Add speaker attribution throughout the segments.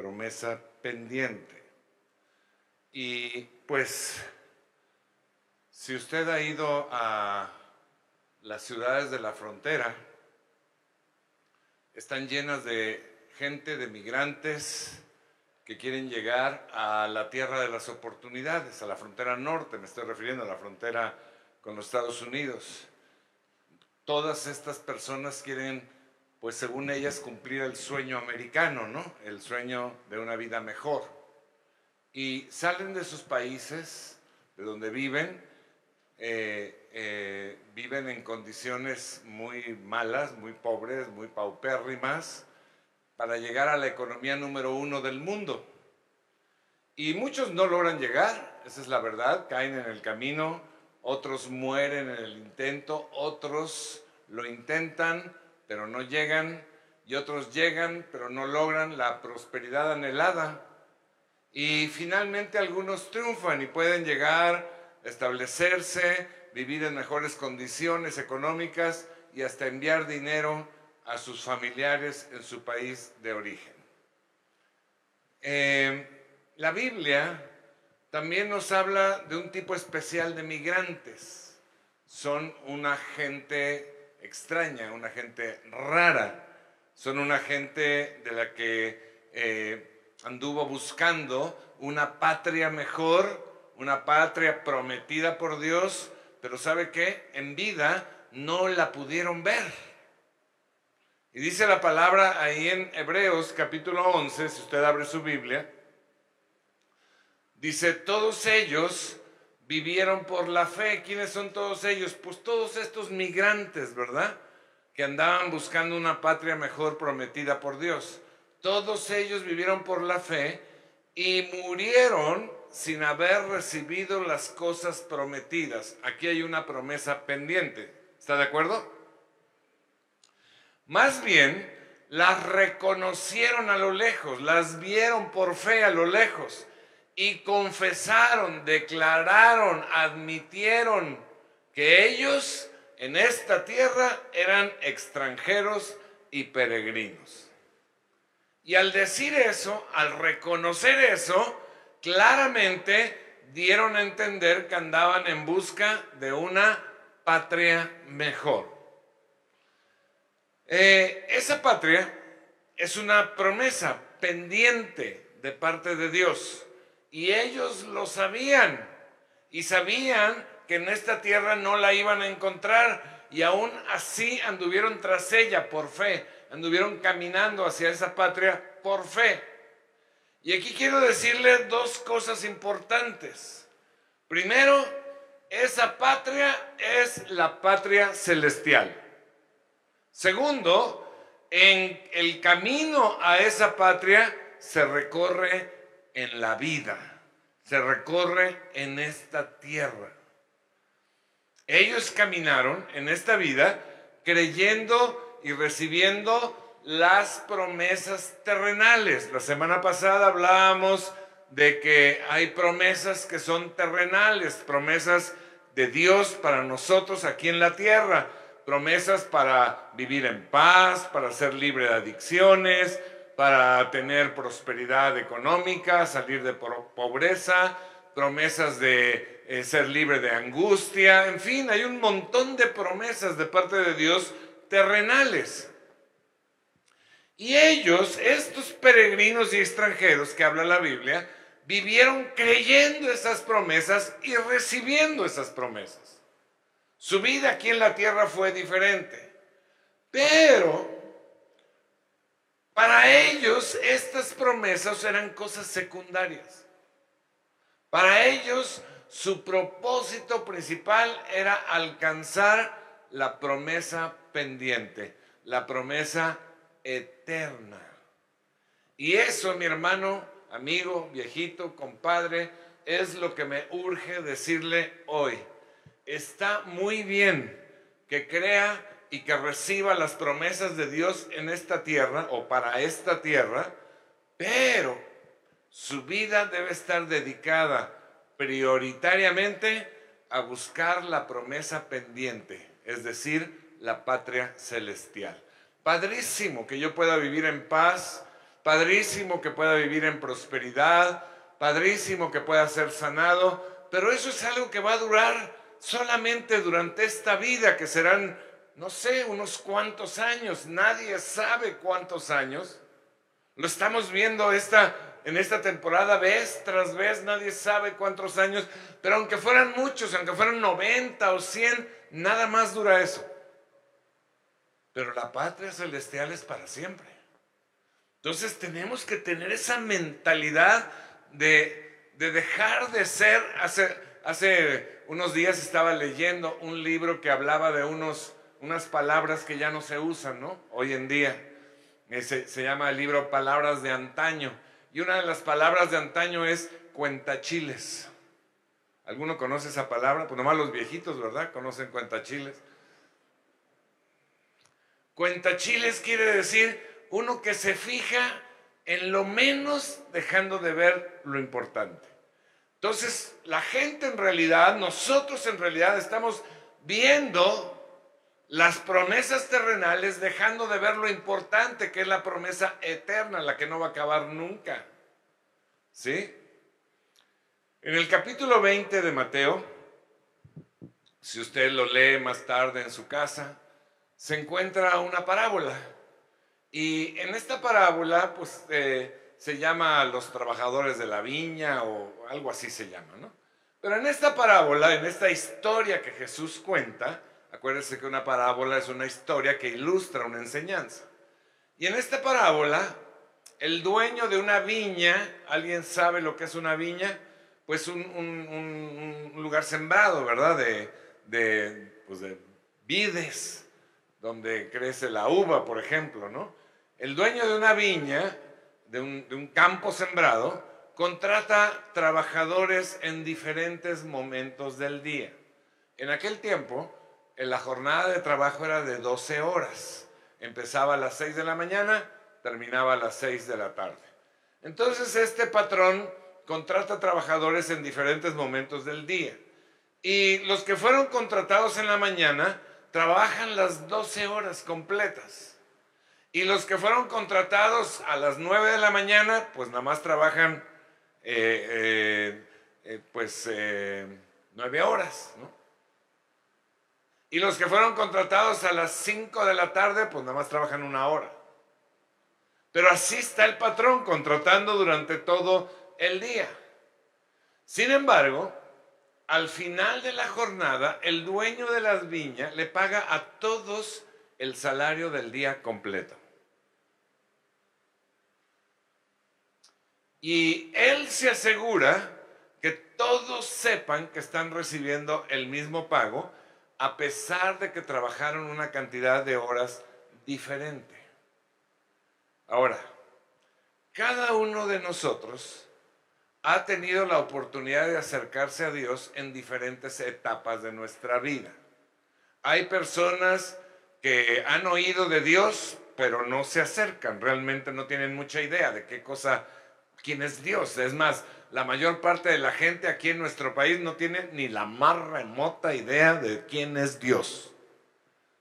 Speaker 1: promesa pendiente. Y pues, si usted ha ido a las ciudades de la frontera, están llenas de gente, de migrantes que quieren llegar a la tierra de las oportunidades, a la frontera norte, me estoy refiriendo a la frontera con los Estados Unidos. Todas estas personas quieren, pues según ellas, cumplir el sueño americano, ¿no? El sueño de una vida mejor. Y salen de sus países, de donde viven, eh, eh, viven en condiciones muy malas, muy pobres, muy paupérrimas, para llegar a la economía número uno del mundo. Y muchos no logran llegar, esa es la verdad, caen en el camino, otros mueren en el intento, otros lo intentan, pero no llegan, y otros llegan, pero no logran la prosperidad anhelada. Y finalmente algunos triunfan y pueden llegar, establecerse, vivir en mejores condiciones económicas y hasta enviar dinero a sus familiares en su país de origen. Eh, la Biblia también nos habla de un tipo especial de migrantes. Son una gente extraña, una gente rara. Son una gente de la que eh, anduvo buscando una patria mejor, una patria prometida por Dios, pero ¿sabe qué? En vida no la pudieron ver. Y dice la palabra ahí en Hebreos capítulo 11, si usted abre su Biblia, Dice, todos ellos vivieron por la fe. ¿Quiénes son todos ellos? Pues todos estos migrantes, ¿verdad? Que andaban buscando una patria mejor prometida por Dios. Todos ellos vivieron por la fe y murieron sin haber recibido las cosas prometidas. Aquí hay una promesa pendiente. ¿Está de acuerdo? Más bien, las reconocieron a lo lejos, las vieron por fe a lo lejos y confesaron, declararon, admitieron que ellos en esta tierra eran extranjeros y peregrinos. Y al decir eso, al reconocer eso, claramente dieron a entender que andaban en busca de una patria mejor. Eh, esa patria es una promesa pendiente de parte de Dios. Y ellos lo sabían. Y sabían que en esta tierra no la iban a encontrar. Y aún así anduvieron tras ella por fe. Anduvieron caminando hacia esa patria por fe. Y aquí quiero decirle dos cosas importantes. Primero, esa patria es la patria celestial. Segundo, en el camino a esa patria se recorre en la vida, se recorre en esta tierra. Ellos caminaron en esta vida creyendo y recibiendo las promesas terrenales. La semana pasada hablábamos de que hay promesas que son terrenales, promesas de Dios para nosotros aquí en la tierra, promesas para vivir en paz, para ser libre de adicciones, para tener prosperidad económica, salir de pobreza, promesas de eh, ser libre de angustia, en fin, hay un montón de promesas de parte de Dios terrenales. Y ellos, estos peregrinos y extranjeros que habla la Biblia, vivieron creyendo esas promesas y recibiendo esas promesas. Su vida aquí en la tierra fue diferente. Pero para ellos estas promesas eran cosas secundarias. Para ellos su propósito principal era alcanzar la promesa pendiente, la promesa eterna. Y eso, mi hermano, amigo, viejito, compadre, es lo que me urge decirle hoy. Está muy bien que crea y que reciba las promesas de Dios en esta tierra o para esta tierra, pero su vida debe estar dedicada prioritariamente a buscar la promesa pendiente, es decir, la patria celestial. Padrísimo que yo pueda vivir en paz, padrísimo que pueda vivir en prosperidad, padrísimo que pueda ser sanado, pero eso es algo que va a durar solamente durante esta vida, que serán, no sé, unos cuantos años, nadie sabe cuántos años. Lo estamos viendo esta, en esta temporada vez tras vez, nadie sabe cuántos años, pero aunque fueran muchos, aunque fueran 90 o 100, nada más dura eso. Pero la patria celestial es para siempre. Entonces tenemos que tener esa mentalidad de, de dejar de ser, hace, hace unos días estaba leyendo un libro que hablaba de unos, unas palabras que ya no se usan, ¿no? Hoy en día. Se, llama el libro Palabras de Antaño. Y una de las palabras de antaño es cuentachiles. ¿Alguno conoce esa palabra? Pues nomás los viejitos, ¿verdad? Conocen cuentachiles. Cuentachiles quiere decir uno que se fija en lo menos dejando de ver lo importante. Entonces, la gente en realidad, nosotros en realidad estamos viendo las promesas terrenales dejando de ver lo importante que es la promesa eterna, la que no va a acabar nunca. ¿Sí? En el capítulo 20 de Mateo, si usted lo lee más tarde en su casa, se encuentra una parábola. Y en esta parábola, pues eh, se llama los trabajadores de la viña o algo así se llama, ¿no? Pero en esta parábola, en esta historia que Jesús cuenta, acuérdense que una parábola es una historia que ilustra una enseñanza. Y en esta parábola, el dueño de una viña, ¿alguien sabe lo que es una viña? Pues un, lugar sembrado, ¿verdad? De, de, pues de vides donde crece la uva, por ejemplo, ¿no? El dueño de una viña, de un, campo sembrado, contrata trabajadores en diferentes momentos del día. En aquel tiempo, la jornada de trabajo era de 12 horas. Empezaba a las 6 de la mañana, terminaba a las 6 de la tarde. Entonces este patrón contrata trabajadores en diferentes momentos del día. Y los que fueron contratados en la mañana trabajan las 12 horas completas. Y los que fueron contratados a las 9 de la mañana, pues nada más trabajan eh, eh, eh, pues 9 horas, Y los que fueron contratados a las 5 de la tarde, pues nada más trabajan una hora. Pero así está el patrón, contratando durante todo el día. Sin embargo, al final de la jornada, el dueño de las viñas le paga a todos el salario del día completo. Y él se asegura que todos sepan que están recibiendo el mismo pago, a pesar de que trabajaron una cantidad de horas diferente. Ahora, cada uno de nosotros ha tenido la oportunidad de acercarse a Dios en diferentes etapas de nuestra vida. Hay personas que han oído de Dios, pero no se acercan, realmente no tienen mucha idea de qué cosa, quién es Dios. Es más, la mayor parte de la gente aquí en nuestro país no tiene ni la más remota idea de quién es Dios.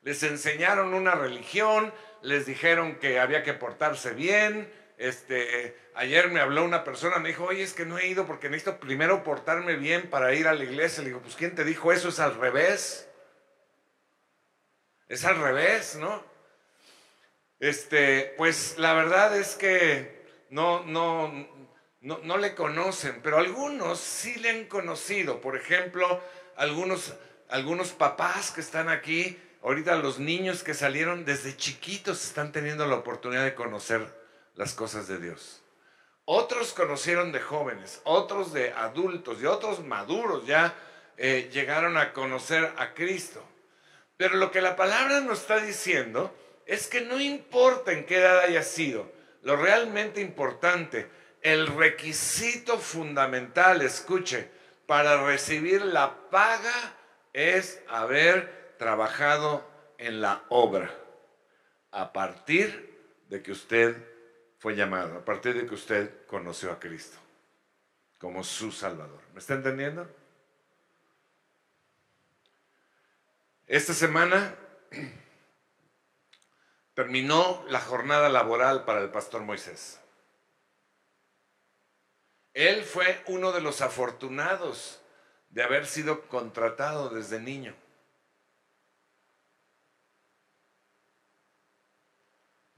Speaker 1: Les enseñaron una religión, les dijeron que había que portarse bien, este, ayer me habló una persona, me dijo, oye, es que no he ido porque necesito primero portarme bien para ir a la iglesia. Le digo, pues ¿quién te dijo eso? Es al revés. Es al revés, ¿no? Este, pues la verdad es que no, no, no, no le conocen, pero algunos sí le han conocido. Por ejemplo, algunos, algunos papás que están aquí, ahorita los niños que salieron desde chiquitos están teniendo la oportunidad de conocer las cosas de Dios. Otros conocieron de jóvenes, otros de adultos y otros maduros ya eh, llegaron a conocer a Cristo. Pero lo que la palabra nos está diciendo es que no importa en qué edad haya sido, lo realmente importante, el requisito fundamental, escuche, para recibir la paga es haber trabajado en la obra a partir de que usted fue llamado a partir de que usted conoció a Cristo como su Salvador. ¿Me está entendiendo? Esta semana terminó la jornada laboral para el pastor Moisés. Él fue uno de los afortunados de haber sido contratado desde niño.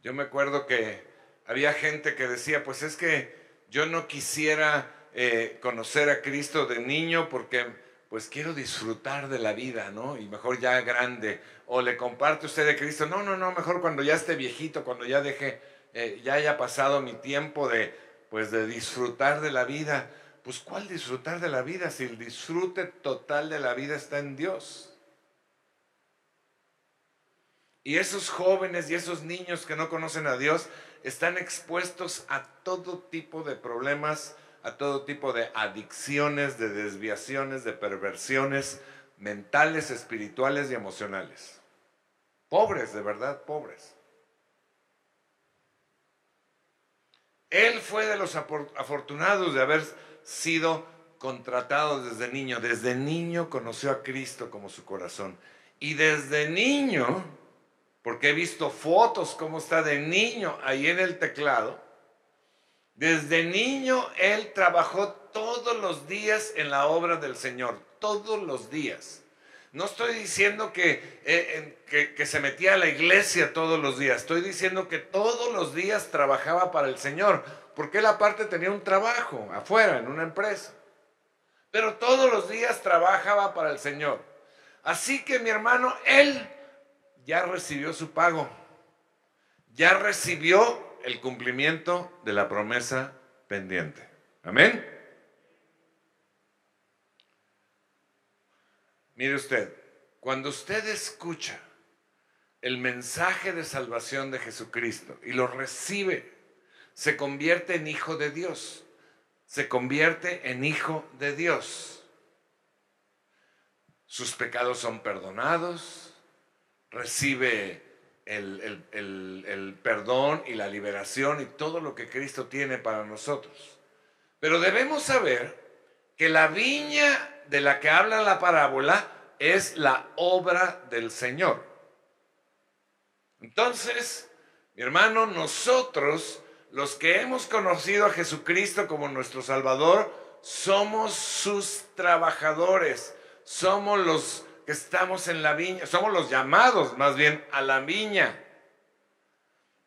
Speaker 1: Yo me acuerdo que había gente que decía, pues es que yo no quisiera eh, conocer a Cristo de niño porque pues quiero disfrutar de la vida, ¿no? Y mejor ya grande. O le comparte usted de Cristo, no, no, no, mejor cuando ya esté viejito, cuando ya deje, eh, ya haya pasado mi tiempo de, pues de disfrutar de la vida. Pues ¿cuál disfrutar de la vida si el disfrute total de la vida está en Dios? Y esos jóvenes y esos niños que no conocen a Dios están expuestos a todo tipo de problemas, a todo tipo de adicciones, de desviaciones, de perversiones mentales, espirituales y emocionales. Pobres, de verdad, pobres. Él fue de los afortunados de haber sido contratado desde niño. Desde niño conoció a Cristo como su corazón. Y desde niño porque he visto fotos cómo está de niño ahí en el teclado. Desde niño él trabajó todos los días en la obra del Señor, todos los días. No estoy diciendo que, eh, que, se metía a la iglesia todos los días, estoy diciendo que todos los días trabajaba para el Señor, porque él aparte tenía un trabajo afuera, en una empresa. Pero todos los días trabajaba para el Señor. Así que mi hermano, él ya recibió su pago, ya recibió el cumplimiento de la promesa pendiente. Amén. Mire usted, cuando usted escucha el mensaje de salvación de Jesucristo y lo recibe, se convierte en hijo de Dios. Se convierte en hijo de Dios. Sus pecados son perdonados, recibe el, perdón y la liberación y todo lo que Cristo tiene para nosotros. Pero debemos saber que la viña de la que habla la parábola es la obra del Señor. Entonces, mi hermano, nosotros, los que hemos conocido a Jesucristo como nuestro Salvador, somos sus trabajadores, somos los que estamos en la viña, somos los llamados más bien a la viña.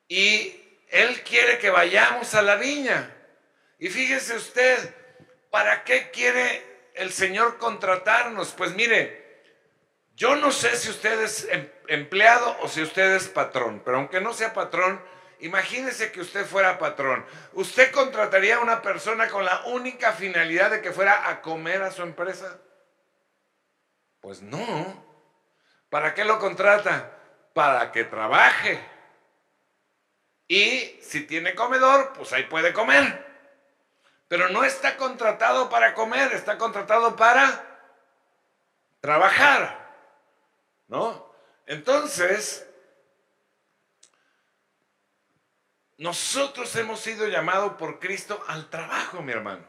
Speaker 1: Y Él quiere que vayamos a la viña. Y fíjese usted, ¿para qué quiere el Señor contratarnos? Pues mire, yo no sé si usted es em, empleado o si usted es patrón, pero aunque no sea patrón, imagínese que usted fuera patrón. ¿Usted contrataría a una persona con la única finalidad de que fuera a comer a su empresa? Pues no. ¿Para qué lo contrata? Para que trabaje. Y si tiene comedor, pues ahí puede comer. Pero no está contratado para comer, está contratado para trabajar. ¿No? Entonces, nosotros hemos sido llamados por Cristo al trabajo, mi hermano.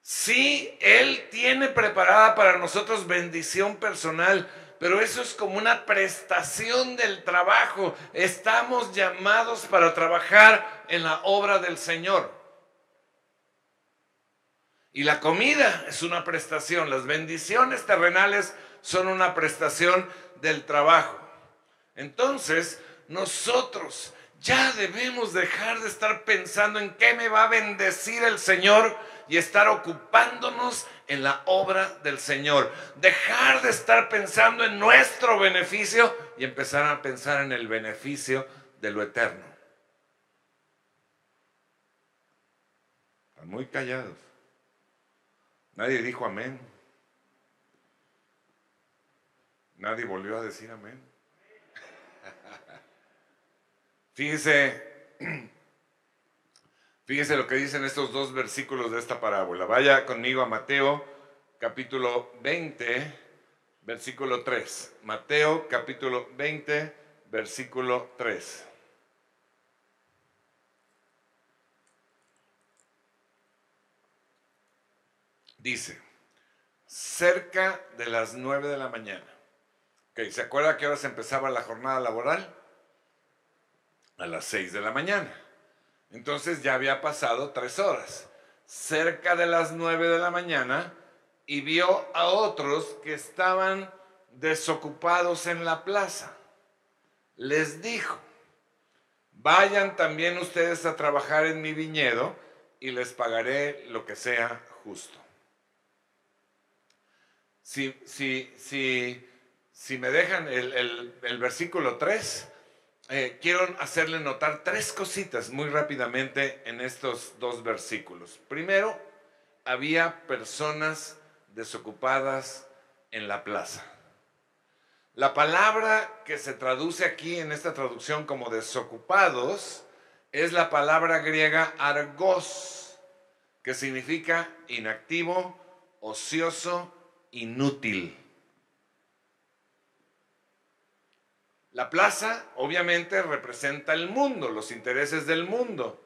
Speaker 1: Sí, Él tiene preparada para nosotros bendición personal, pero eso es como una prestación del trabajo. Estamos llamados para trabajar en la obra del Señor. Y la comida es una prestación, las bendiciones terrenales son una prestación del trabajo. Entonces, nosotros ya debemos dejar de estar pensando en qué me va a bendecir el Señor y estar ocupándonos en la obra del Señor. Dejar de estar pensando en nuestro beneficio y empezar a pensar en el beneficio de lo eterno. Están muy callados. Nadie dijo amén. Nadie volvió a decir amén. Fíjese Fíjese lo que dicen estos dos versículos de esta parábola. Vaya conmigo a Mateo capítulo 20, versículo 3. Mateo capítulo 20, versículo 3. Dice, cerca de las 9 de la mañana. ¿Se acuerda que ahora se empezaba la jornada laboral? A las 6 de la mañana. Entonces ya había pasado tres horas. cerca de las nueve de la mañana y vio a otros que estaban desocupados en la plaza. Les dijo, vayan también ustedes a trabajar en mi viñedo y les pagaré lo que sea justo. Si, si, si, si me dejan el, versículo 3, eh, quiero hacerle notar tres cositas muy rápidamente en estos dos versículos. Primero, había personas desocupadas en la plaza. La palabra que se traduce aquí en esta traducción como desocupados es la palabra griega argos, que significa inactivo, ocioso, inútil. La plaza obviamente representa el mundo, los intereses del mundo.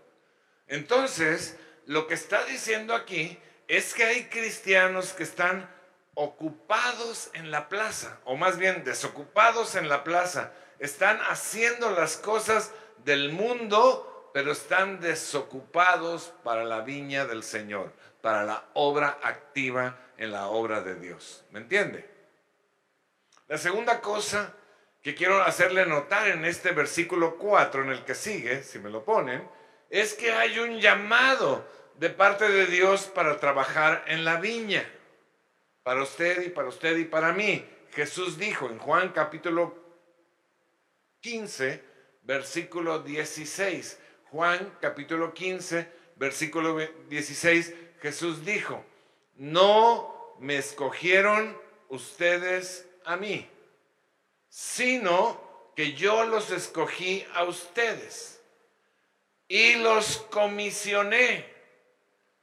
Speaker 1: Entonces, lo que está diciendo aquí es que hay cristianos que están ocupados en la plaza, o más bien desocupados en la plaza. Están haciendo las cosas del mundo, pero están desocupados para la viña del Señor, para la obra activa en la obra de Dios. ¿Me entiende? La segunda cosa que quiero hacerle notar en este versículo 4, en el que sigue, si me lo ponen, es que hay un llamado de parte de Dios para trabajar en la viña. Para usted y para usted y para mí. Jesús dijo en Juan capítulo 15, versículo 16. Juan capítulo 15, versículo 16, Jesús dijo, no me escogieron ustedes a mí, sino que yo los escogí a ustedes y los comisioné,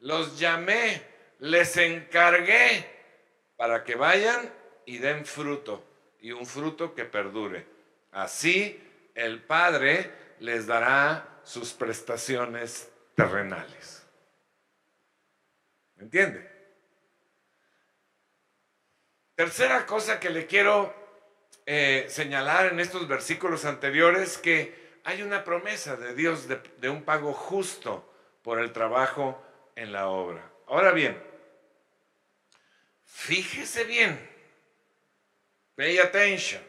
Speaker 1: los llamé, les encargué para que vayan y den fruto, y un fruto que perdure. Así el Padre les dará sus prestaciones terrenales. ¿Me entiende? Tercera cosa que le quiero eh, señalar en estos versículos anteriores, que hay una promesa de Dios de, de un pago justo por el trabajo en la obra. Ahora bien, Fíjese bien. Pay attention.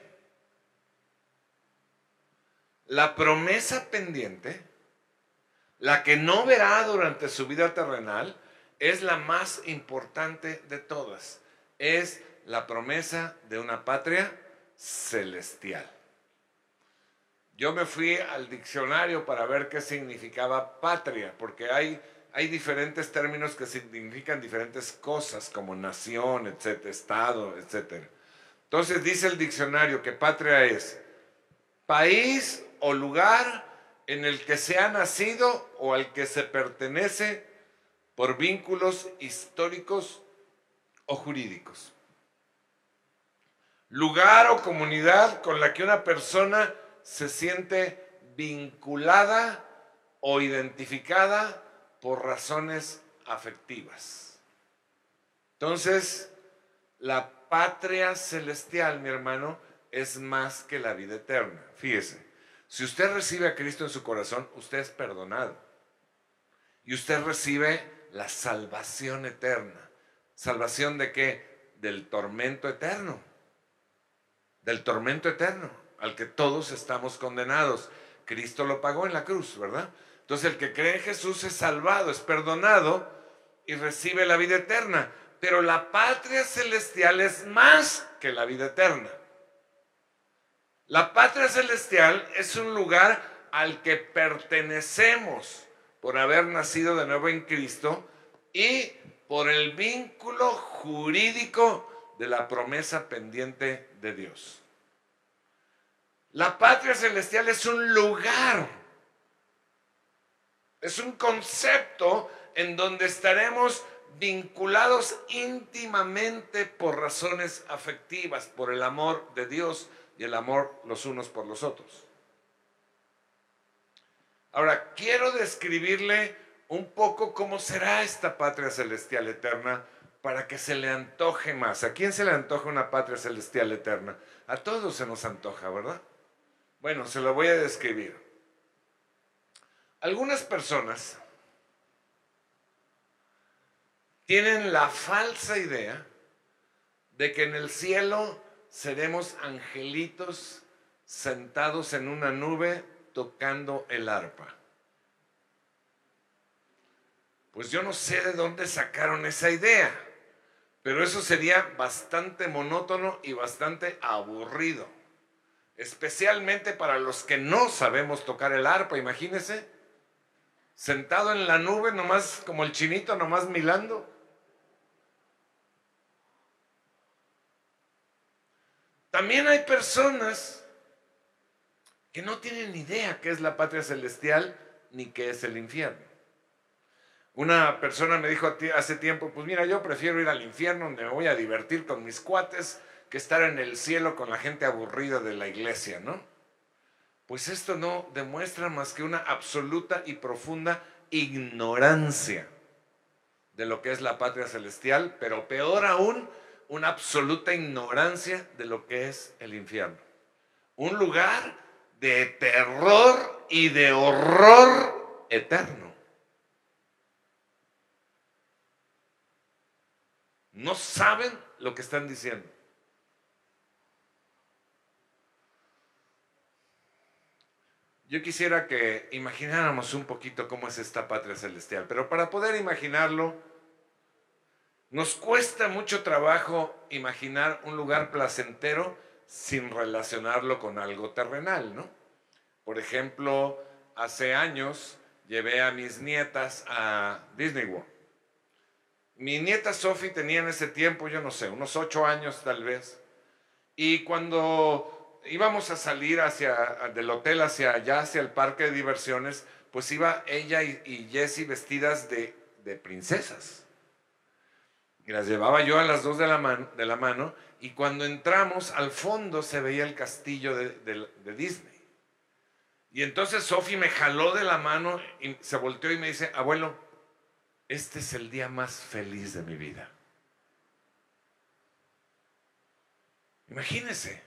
Speaker 1: La promesa pendiente, la que no verá durante su vida terrenal, es la más importante de todas. Es la promesa de una patria celestial. Yo me fui al diccionario para ver qué significaba patria, porque hay hay diferentes términos que significan diferentes cosas, como nación, etcétera, estado, etcétera. Entonces dice el diccionario que patria es país o lugar en el que se ha nacido o al que se pertenece por vínculos históricos o jurídicos. Lugar o comunidad con la que una persona se siente vinculada o identificada por razones afectivas. Entonces, la patria celestial, mi hermano, es más que la vida eterna. Fíjese, si usted recibe a Cristo en su corazón, usted es perdonado. Y usted recibe la salvación eterna. ¿Salvación de qué? Del tormento eterno. Del tormento eterno, al que todos estamos condenados. Cristo lo pagó en la cruz, ¿verdad? Entonces el que cree en Jesús es salvado, es perdonado y recibe la vida eterna. Pero la patria celestial es más que la vida eterna. La patria celestial es un lugar al que pertenecemos por haber nacido de nuevo en Cristo y por el vínculo jurídico de la promesa pendiente de Dios. La patria celestial es un lugar es un concepto en donde estaremos vinculados íntimamente por razones afectivas, por el amor de Dios y el amor los unos por los otros. Ahora, quiero describirle un poco cómo será esta patria celestial eterna para que se le antoje más. ¿A quién se le antoja una patria celestial eterna? A todos se nos antoja, ¿verdad? Bueno, se lo voy a describir. Algunas personas tienen la falsa idea de que en el cielo seremos angelitos sentados en una nube tocando el arpa. Pues yo no sé de dónde sacaron esa idea, pero eso sería bastante monótono y bastante aburrido, especialmente para los que no sabemos tocar el arpa, imagínense, sentado en la nube, nomás como el chinito, nomás milando. También hay personas que no tienen idea qué es la patria celestial ni qué es el infierno. Una persona me dijo hace tiempo, pues mira, yo prefiero ir al infierno donde me voy a divertir con mis cuates que estar en el cielo con la gente aburrida de la iglesia, ¿no? Pues esto no demuestra más que una absoluta y profunda ignorancia de lo que es la patria celestial, pero peor aún, una absoluta ignorancia de lo que es el infierno. Un lugar de terror y de horror eterno. No saben lo que están diciendo. Yo quisiera que imagináramos un poquito cómo es esta patria celestial, pero para poder imaginarlo, nos cuesta mucho trabajo imaginar un lugar placentero sin relacionarlo con algo terrenal, ¿no? Por ejemplo, hace años llevé a mis nietas a Disney World. Mi nieta Sophie tenía en ese tiempo, yo no sé, unos ocho años tal vez. Y cuando íbamos a salir hacia, del hotel hacia allá, hacia el parque de diversiones, pues iba ella y, y Jessie vestidas de, de princesas. Y las llevaba yo a las dos de la, mano, de la mano y cuando entramos al fondo se veía el castillo de, Disney. Y entonces Sophie me jaló de la mano y se volteó y me dice, abuelo, este es el día más feliz de mi vida. Imagínese.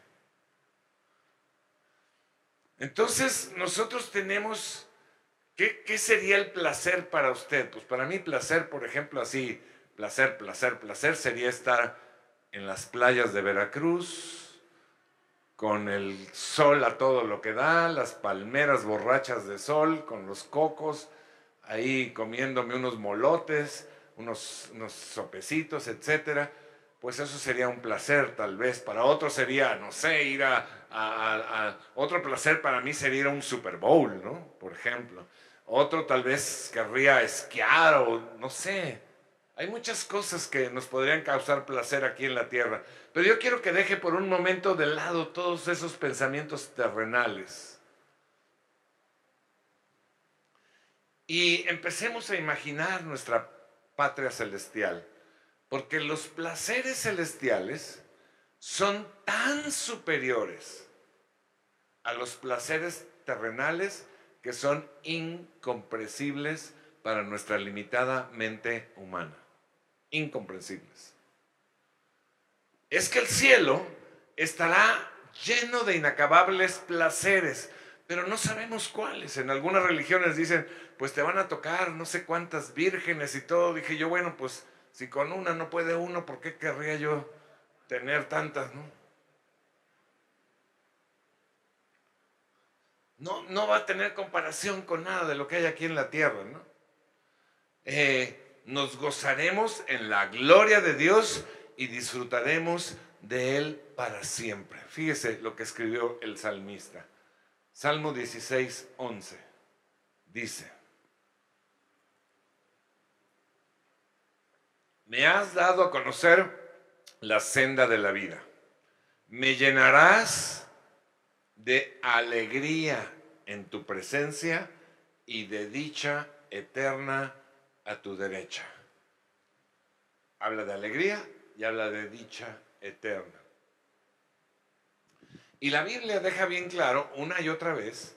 Speaker 1: Entonces nosotros tenemos, ¿qué, ¿qué, sería el placer para usted? Pues para mí placer, por ejemplo, así, placer, placer, placer sería estar en las playas de Veracruz, con el sol a todo lo que da, las palmeras borrachas de sol, con los cocos, ahí comiéndome unos molotes, unos, unos sopecitos, etcétera. Pues eso sería un placer tal vez. Para otros sería, no sé, ir a, a, Otro placer para mí sería ir a un Super Bowl, ¿no? Por ejemplo. Otro tal vez querría esquiar o no sé. Hay muchas cosas que nos podrían causar placer aquí en la tierra, pero yo quiero que deje por un momento de lado todos esos pensamientos terrenales. Y empecemos a imaginar nuestra patria celestial, porque los placeres celestiales son tan superiores a los placeres terrenales que son incomprensibles para nuestra limitada mente humana incomprensibles. Es que el cielo estará lleno de inacabables placeres, pero no sabemos cuáles. En algunas religiones dicen, pues te van a tocar no sé cuántas vírgenes y todo. Dije yo, bueno, pues si con una no puede uno, ¿por qué querría yo tener tantas, no? No, va a tener comparación con nada de lo que hay aquí en la tierra, ¿no? Eh, nos gozaremos en la gloria de Dios y disfrutaremos de Él para siempre. Fíjese lo que escribió el salmista. Salmo 16, 11. Dice, me has dado a conocer la senda de la vida. Me llenarás de alegría en tu presencia y de dicha eterna a tu derecha. Habla de alegría y habla de dicha eterna. Y la Biblia deja bien claro una y otra vez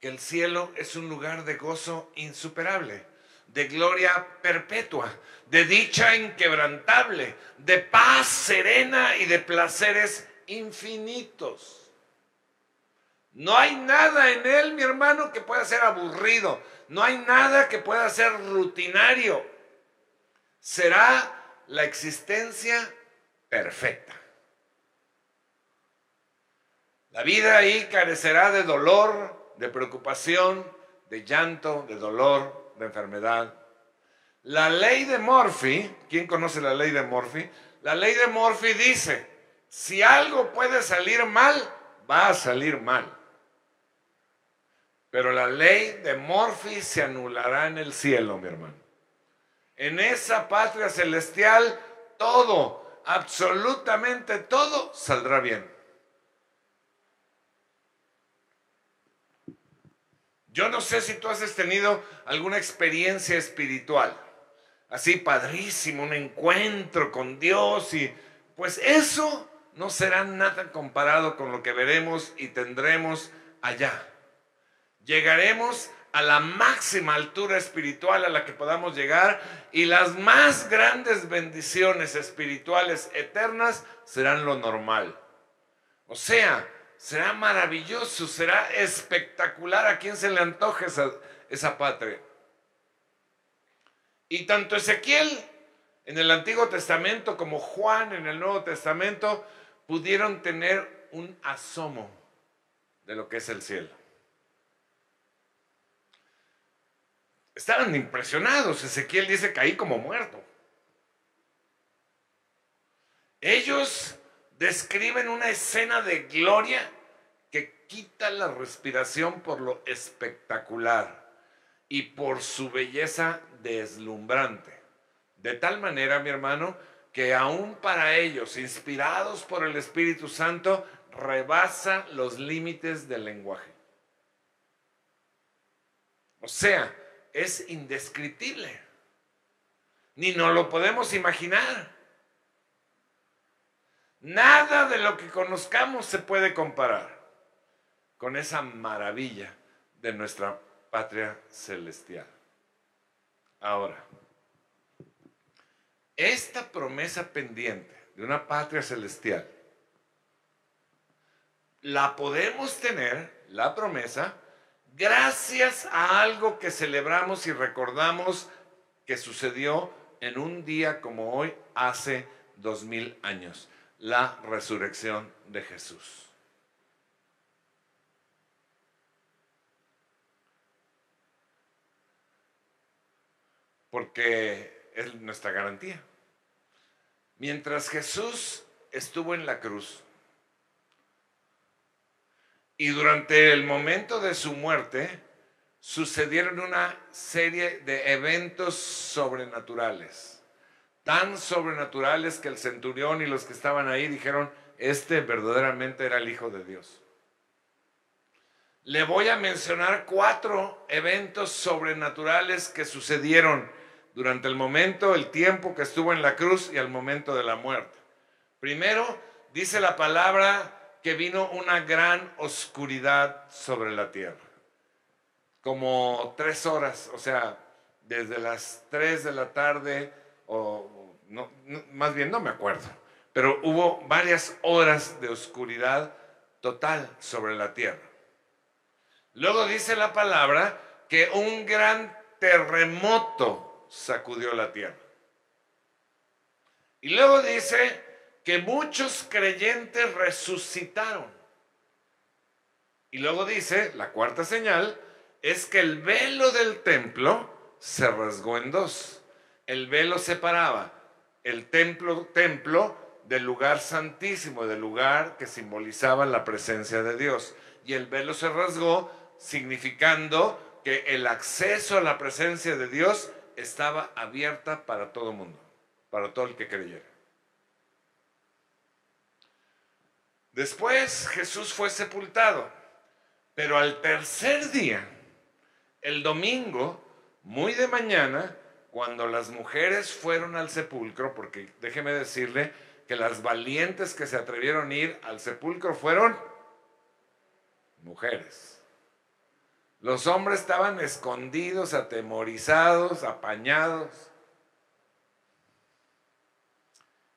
Speaker 1: que el cielo es un lugar de gozo insuperable, de gloria perpetua, de dicha inquebrantable, de paz serena y de placeres infinitos. No hay nada en él, mi hermano, que pueda ser aburrido. No hay nada que pueda ser rutinario. será la existencia perfecta. La vida ahí carecerá de dolor, de preocupación, de llanto, de dolor, de enfermedad. La ley de Murphy, ¿quién conoce la ley de Murphy? La ley de Murphy dice, si algo puede salir mal, va a salir mal. Pero la ley de Murphy se anulará en el cielo, mi hermano. En esa patria celestial, todo, absolutamente todo, saldrá bien. Yo no sé si tú has tenido alguna experiencia espiritual, así padrísimo, un encuentro con Dios y pues eso no será nada comparado con lo que veremos y tendremos allá. Llegaremos a la máxima altura espiritual a la que podamos llegar y las más grandes bendiciones espirituales eternas serán lo normal. O sea, será maravilloso, será espectacular a quien se le antoje esa, esa patria. Y tanto Ezequiel en el Antiguo Testamento como Juan en el Nuevo Testamento pudieron tener un asomo de lo que es el cielo. Estaban impresionados. Ezequiel dice, caí como muerto. Ellos describen una escena de gloria que quita la respiración por lo espectacular y por su belleza deslumbrante. De tal manera, mi hermano, que aún para ellos, inspirados por el Espíritu Santo, rebasa los límites del lenguaje. O sea, es indescriptible. Ni nos lo podemos imaginar. Nada de lo que conozcamos se puede comparar con esa maravilla de nuestra patria celestial. Ahora, esta promesa pendiente de una patria celestial, la podemos tener, la promesa, gracias a algo que celebramos y recordamos que sucedió en un día como hoy hace dos mil años la resurrección de Jesús. Porque es nuestra garantía. Mientras Jesús estuvo en la cruz y durante el momento de su muerte sucedieron una serie de eventos sobrenaturales tan sobrenaturales que el centurión y los que estaban ahí dijeron, este verdaderamente era el Hijo de Dios. Le voy a mencionar cuatro eventos sobrenaturales que sucedieron durante el momento, el tiempo que estuvo en la cruz y al momento de la muerte. Primero, dice la palabra que vino una gran oscuridad sobre la tierra. Como tres horas, o sea, desde las tres de la tarde o no, más bien no me acuerdo, pero hubo varias horas de oscuridad total sobre la tierra. Luego dice la palabra que un gran terremoto sacudió la tierra. Y luego dice que muchos creyentes resucitaron. Y luego dice, la cuarta señal, es que el velo del templo se rasgó en dos. El velo separaba el templo, templo del lugar santísimo, del lugar que simbolizaba la presencia de Dios. Y el velo se rasgó, significando que el acceso a la presencia de Dios estaba abierta para todo mundo, para todo el que creyera. Después Jesús fue sepultado, pero al tercer día, el domingo, muy de mañana, cuando las mujeres fueron al sepulcro, porque déjeme decirle que las valientes que se atrevieron a ir al sepulcro fueron mujeres. Los hombres estaban escondidos, atemorizados, apañados.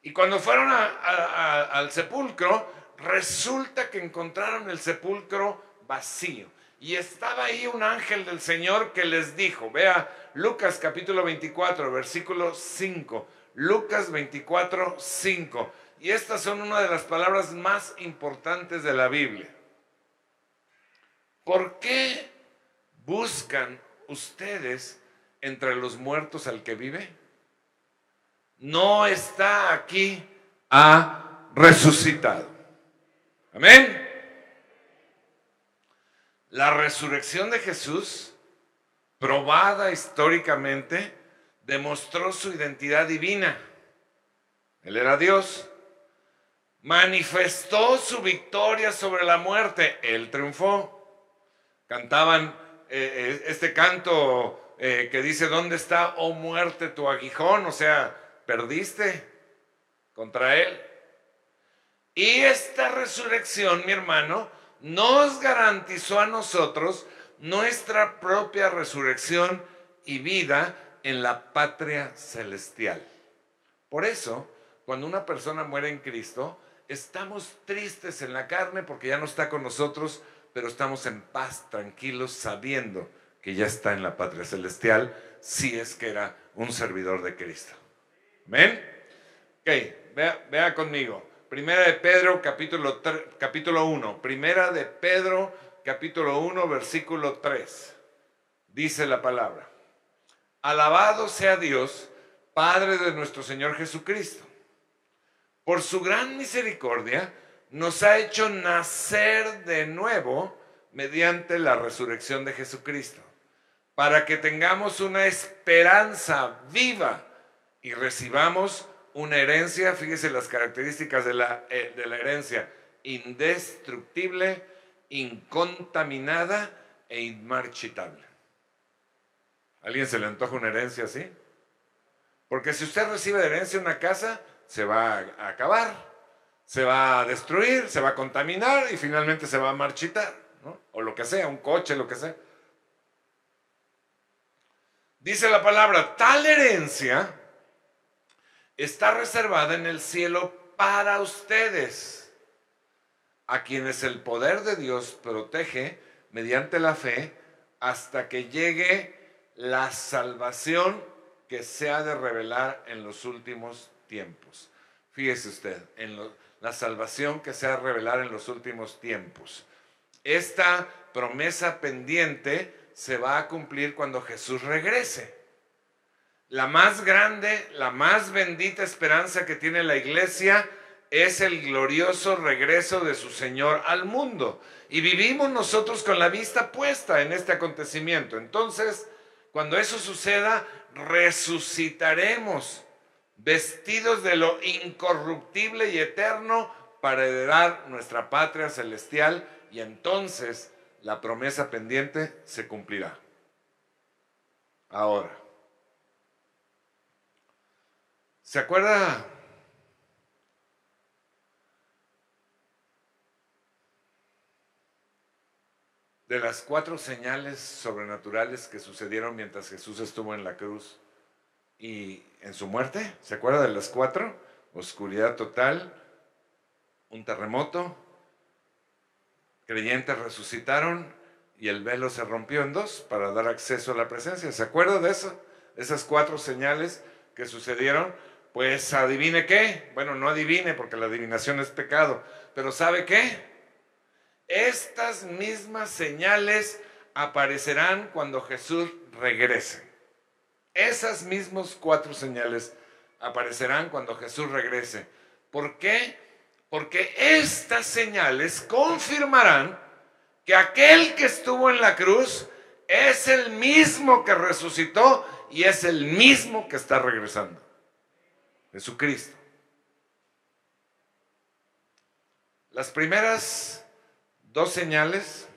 Speaker 1: Y cuando fueron al sepulcro, resulta que encontraron el sepulcro vacío. Y estaba ahí un ángel del Señor que les dijo, vea Lucas capítulo 24, versículo 5. Lucas 24, 5. Y estas son una de las palabras más importantes de la Biblia. ¿Por qué buscan ustedes entre los muertos al que vive? No está aquí, ha resucitado. Amén. La resurrección de Jesús, probada históricamente, demostró su identidad divina. Él era Dios. Manifestó su victoria sobre la muerte. Él triunfó. Cantaban eh, eh, este canto eh, que dice, ¿dónde está, oh muerte, tu aguijón? O sea, perdiste contra Él. Y esta resurrección, mi hermano, nos garantizó a nosotros nuestra propia resurrección y vida en la patria celestial. Por eso, cuando una persona muere en Cristo, estamos tristes en la carne porque ya no está con nosotros, pero estamos en paz, tranquilos, sabiendo que ya está en la patria celestial, si es que era un servidor de Cristo. ¿Amén? Ok, vea, vea conmigo. Primera de Pedro, capítulo, capítulo 1. Primera de Pedro, capítulo 1, versículo 3. Dice la palabra. Alabado sea Dios, Padre de nuestro Señor Jesucristo. Por su gran misericordia, nos ha hecho nacer de nuevo mediante la resurrección de Jesucristo, para que tengamos una esperanza viva y recibamos una herencia, fíjese las características de la, eh, de la herencia, indestructible, incontaminada e inmarchitable. ¿Alguien se le antoja una herencia así? Porque si usted recibe de herencia una casa, se va a acabar, se va a destruir, se va a contaminar y finalmente se va a marchitar, ¿no? o lo que sea, un coche, lo que sea. Dice la palabra, tal herencia está reservada en el cielo para ustedes, a quienes el poder de Dios protege mediante la fe hasta que llegue la salvación que se ha de revelar en los últimos tiempos. Fíjese usted, en la salvación que se ha de revelar en los últimos tiempos. Esta promesa pendiente se va a cumplir cuando Jesús regrese. La más grande, la más bendita esperanza que tiene la iglesia es el glorioso regreso de su Señor al mundo. Y vivimos nosotros con la vista puesta en este acontecimiento. Entonces, cuando eso suceda, resucitaremos vestidos de lo incorruptible y eterno para heredar nuestra patria celestial y entonces la promesa pendiente se cumplirá. Ahora, ¿Se acuerda? De las cuatro señales sobrenaturales que sucedieron mientras Jesús estuvo en la cruz y en su muerte. ¿Se acuerda de las cuatro? Oscuridad total, un terremoto, creyentes resucitaron y el velo se rompió en dos para dar acceso a la presencia. ¿Se acuerda de eso? Esas cuatro señales que sucedieron pues adivine qué. Bueno, no adivine porque la adivinación es pecado. Pero ¿sabe qué? Estas mismas señales aparecerán cuando Jesús regrese. Esas mismas cuatro señales aparecerán cuando Jesús regrese. ¿Por qué? Porque estas señales confirmarán que aquel que estuvo en la cruz es el mismo que resucitó y es el mismo que está regresando. Jesucristo. Las primeras dos señales,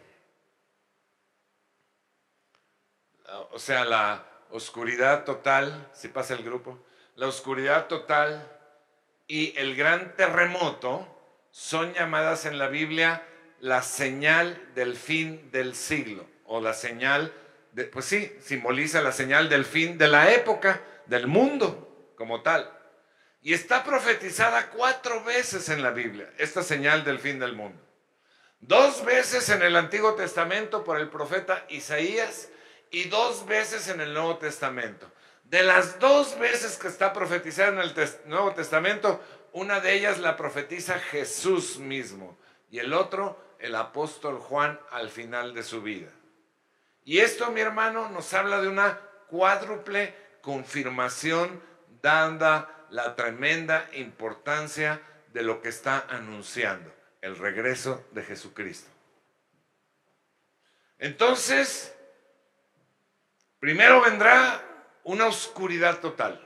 Speaker 1: o sea, la oscuridad total, si pasa el grupo, la oscuridad total y el gran terremoto son llamadas en la Biblia la señal del fin del siglo, o la señal, pues sí, simboliza la señal del fin de la época, del mundo como tal. Y está profetizada cuatro veces en la Biblia, esta señal del fin del mundo. Dos veces en el Antiguo Testamento por el profeta Isaías y dos veces en el Nuevo Testamento. De las dos veces que está profetizada en el Nuevo Testamento, una de ellas la profetiza Jesús mismo y el otro el apóstol Juan al final de su vida. Y esto, mi hermano, nos habla de una cuádruple confirmación dada la tremenda importancia de lo que está anunciando el regreso de Jesucristo. Entonces, primero vendrá una oscuridad total.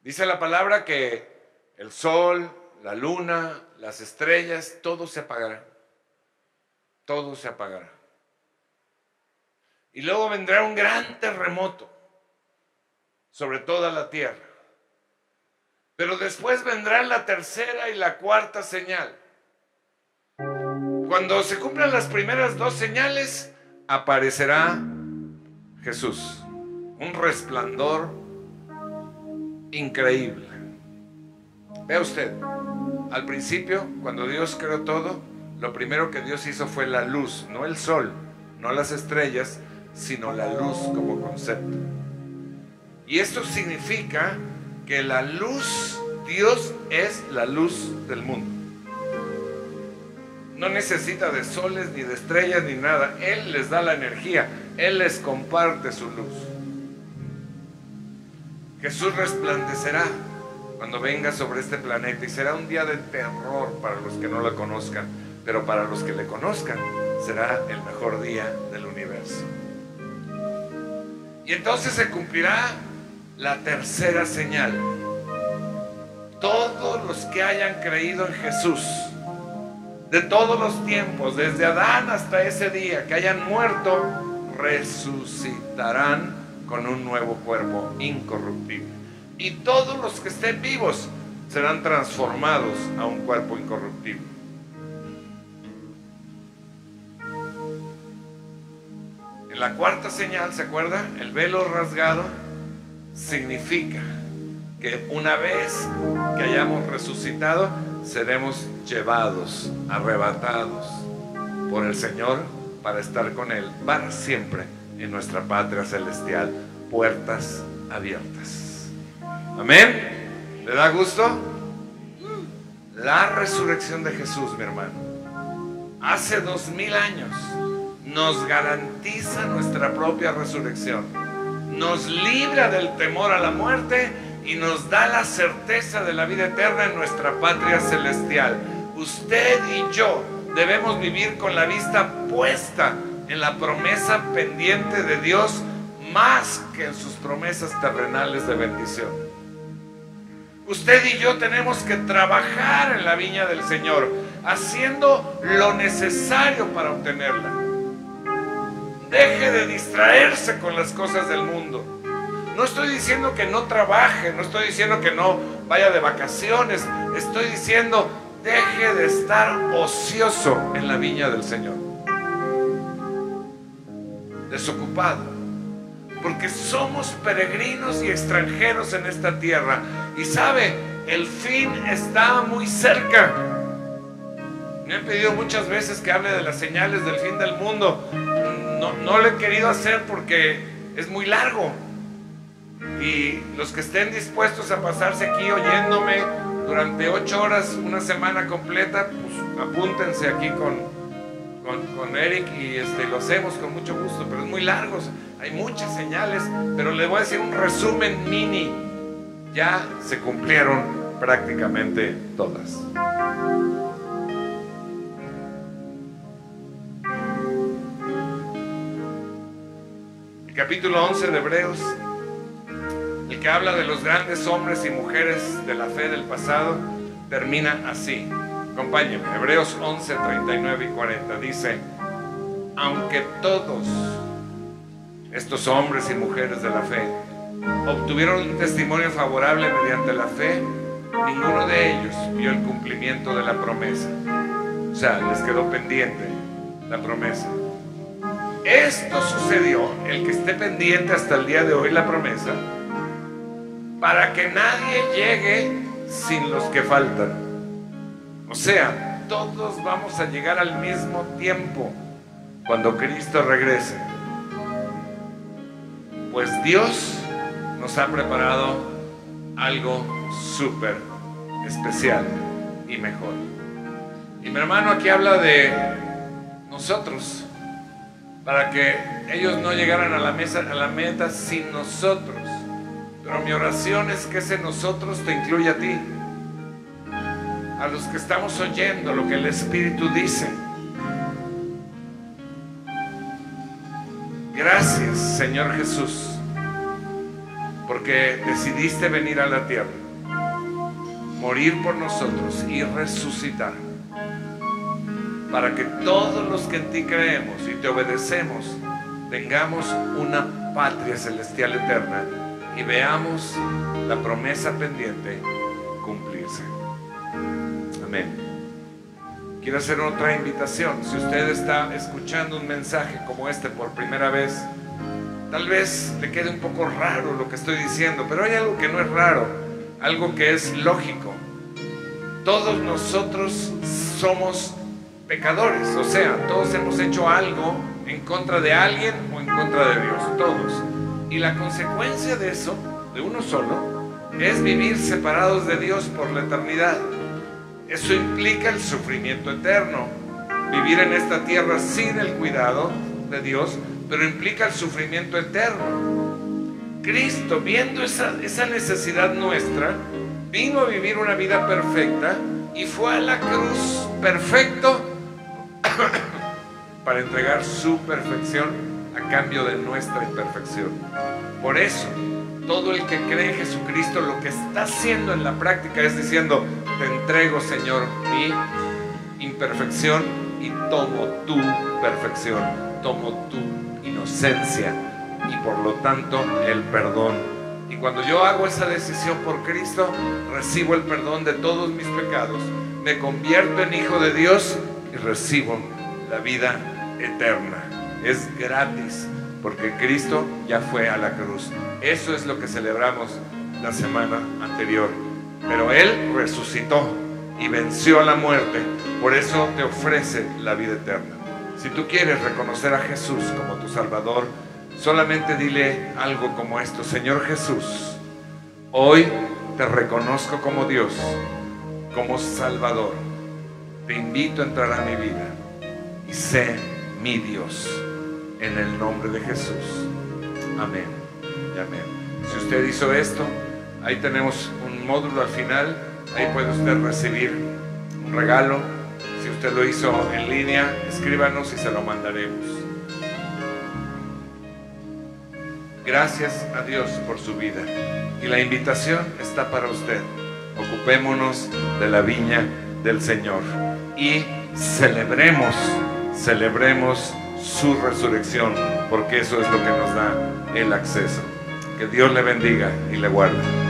Speaker 1: Dice la palabra que el sol, la luna, las estrellas, todo se apagará. Todo se apagará. Y luego vendrá un gran terremoto sobre toda la tierra. Pero después vendrá la tercera y la cuarta señal. Cuando se cumplan las primeras dos señales, aparecerá Jesús. Un resplandor increíble. Vea usted, al principio, cuando Dios creó todo, lo primero que Dios hizo fue la luz, no el sol, no las estrellas, sino la luz como concepto. Y esto significa que la luz, Dios es la luz del mundo. No necesita de soles, ni de estrellas, ni nada. Él les da la energía. Él les comparte su luz. Jesús resplandecerá cuando venga sobre este planeta y será un día de terror para los que no lo conozcan, pero para los que le conozcan será el mejor día del universo. Y entonces se cumplirá la tercera señal. Todos los que hayan creído en Jesús, de todos los tiempos, desde Adán hasta ese día, que hayan muerto, resucitarán con un nuevo cuerpo incorruptible. Y todos los que estén vivos serán transformados a un cuerpo incorruptible. En la cuarta señal, ¿se acuerda? El velo rasgado significa que una vez que hayamos resucitado, seremos llevados, arrebatados por el Señor para estar con Él para siempre en nuestra patria celestial, puertas abiertas. Amén. ¿Le da gusto? La resurrección de Jesús, mi hermano, hace dos mil años nos garantiza nuestra propia resurrección nos libra del temor a la muerte y nos da la certeza de la vida eterna en nuestra patria celestial. Usted y yo debemos vivir con la vista puesta en la promesa pendiente de Dios más que en sus promesas terrenales de bendición. Usted y yo tenemos que trabajar en la viña del Señor, haciendo lo necesario para obtenerla. Deje de distraerse con las cosas del mundo. No estoy diciendo que no trabaje, no estoy diciendo que no vaya de vacaciones, estoy diciendo deje de estar ocioso en la viña del Señor. Desocupado. Porque somos peregrinos y extranjeros en esta tierra. Y sabe, el fin está muy cerca. Me han pedido muchas veces que hable de las señales del fin del mundo no, lo he querido hacer porque es muy largo. Y los que estén dispuestos a pasarse aquí oyéndome durante ocho horas, una semana completa, pues apúntense aquí con, con, Eric y este, lo hacemos con mucho gusto, pero es muy largo, hay muchas señales, pero le voy a decir un resumen mini. Ya se cumplieron prácticamente todas. Capítulo 11 de Hebreos, el que habla de los grandes hombres y mujeres de la fe del pasado, termina así. Acompáñenme, Hebreos 11, 39 y 40 dice, aunque todos estos hombres y mujeres de la fe obtuvieron un testimonio favorable mediante la fe, ninguno de ellos vio el cumplimiento de la promesa. O sea, les quedó pendiente la promesa. Esto sucedió, el que esté pendiente hasta el día de hoy la promesa, para que nadie llegue sin los que faltan. O sea, todos vamos a llegar al mismo tiempo cuando Cristo regrese. Pues Dios nos ha preparado algo súper especial y mejor. Y mi hermano aquí habla de nosotros, para que ellos no llegaran a la, mesa, a la meta sin nosotros. Pero mi oración es que ese nosotros te incluya a ti, a los que estamos oyendo lo que el Espíritu dice. Gracias, Señor Jesús, porque decidiste venir a la tierra, morir por nosotros y resucitar, para que todos los que en ti creemos y te obedecemos tengamos una patria celestial eterna y veamos la promesa pendiente cumplirse. Amén. Quiero hacer otra invitación. Si usted está escuchando un mensaje como este por primera vez, tal vez le quede un poco raro lo que estoy diciendo, pero hay algo que no es raro, algo que es lógico. Todos nosotros somos pecadores, o sea, todos hemos hecho algo en contra de alguien o en contra de Dios, todos. Y la consecuencia de eso, de uno solo, es vivir separados de Dios por la eternidad. Eso implica el sufrimiento eterno. Vivir en esta tierra sin el cuidado de Dios, pero implica el sufrimiento eterno. Cristo, viendo esa, esa necesidad nuestra, vino a vivir una vida perfecta y fue a la cruz perfecto para entregar su perfección a cambio de nuestra imperfección. Por eso, todo el que cree en Jesucristo lo que está haciendo en la práctica es diciendo, te entrego Señor mi imperfección y tomo tu perfección, tomo tu inocencia y por lo tanto el perdón. Y cuando yo hago esa decisión por Cristo, recibo el perdón de todos mis pecados, me convierto en hijo de Dios y recibo la vida eterna. Es gratis porque Cristo ya fue a la cruz. Eso es lo que celebramos la semana anterior. Pero Él resucitó y venció la muerte. Por eso te ofrece la vida eterna. Si tú quieres reconocer a Jesús como tu Salvador, solamente dile algo como esto. Señor Jesús, hoy te reconozco como Dios, como Salvador. Te invito a entrar a mi vida y sé mi Dios en el nombre de Jesús. Amén y amén. Si usted hizo esto, ahí tenemos un módulo al final, ahí puede usted recibir un regalo. Si usted lo hizo en línea, escríbanos y se lo mandaremos. Gracias a Dios por su vida. Y la invitación está para usted. Ocupémonos de la viña del Señor y celebremos, celebremos su resurrección, porque eso es lo que nos da el acceso. Que Dios le bendiga y le guarde.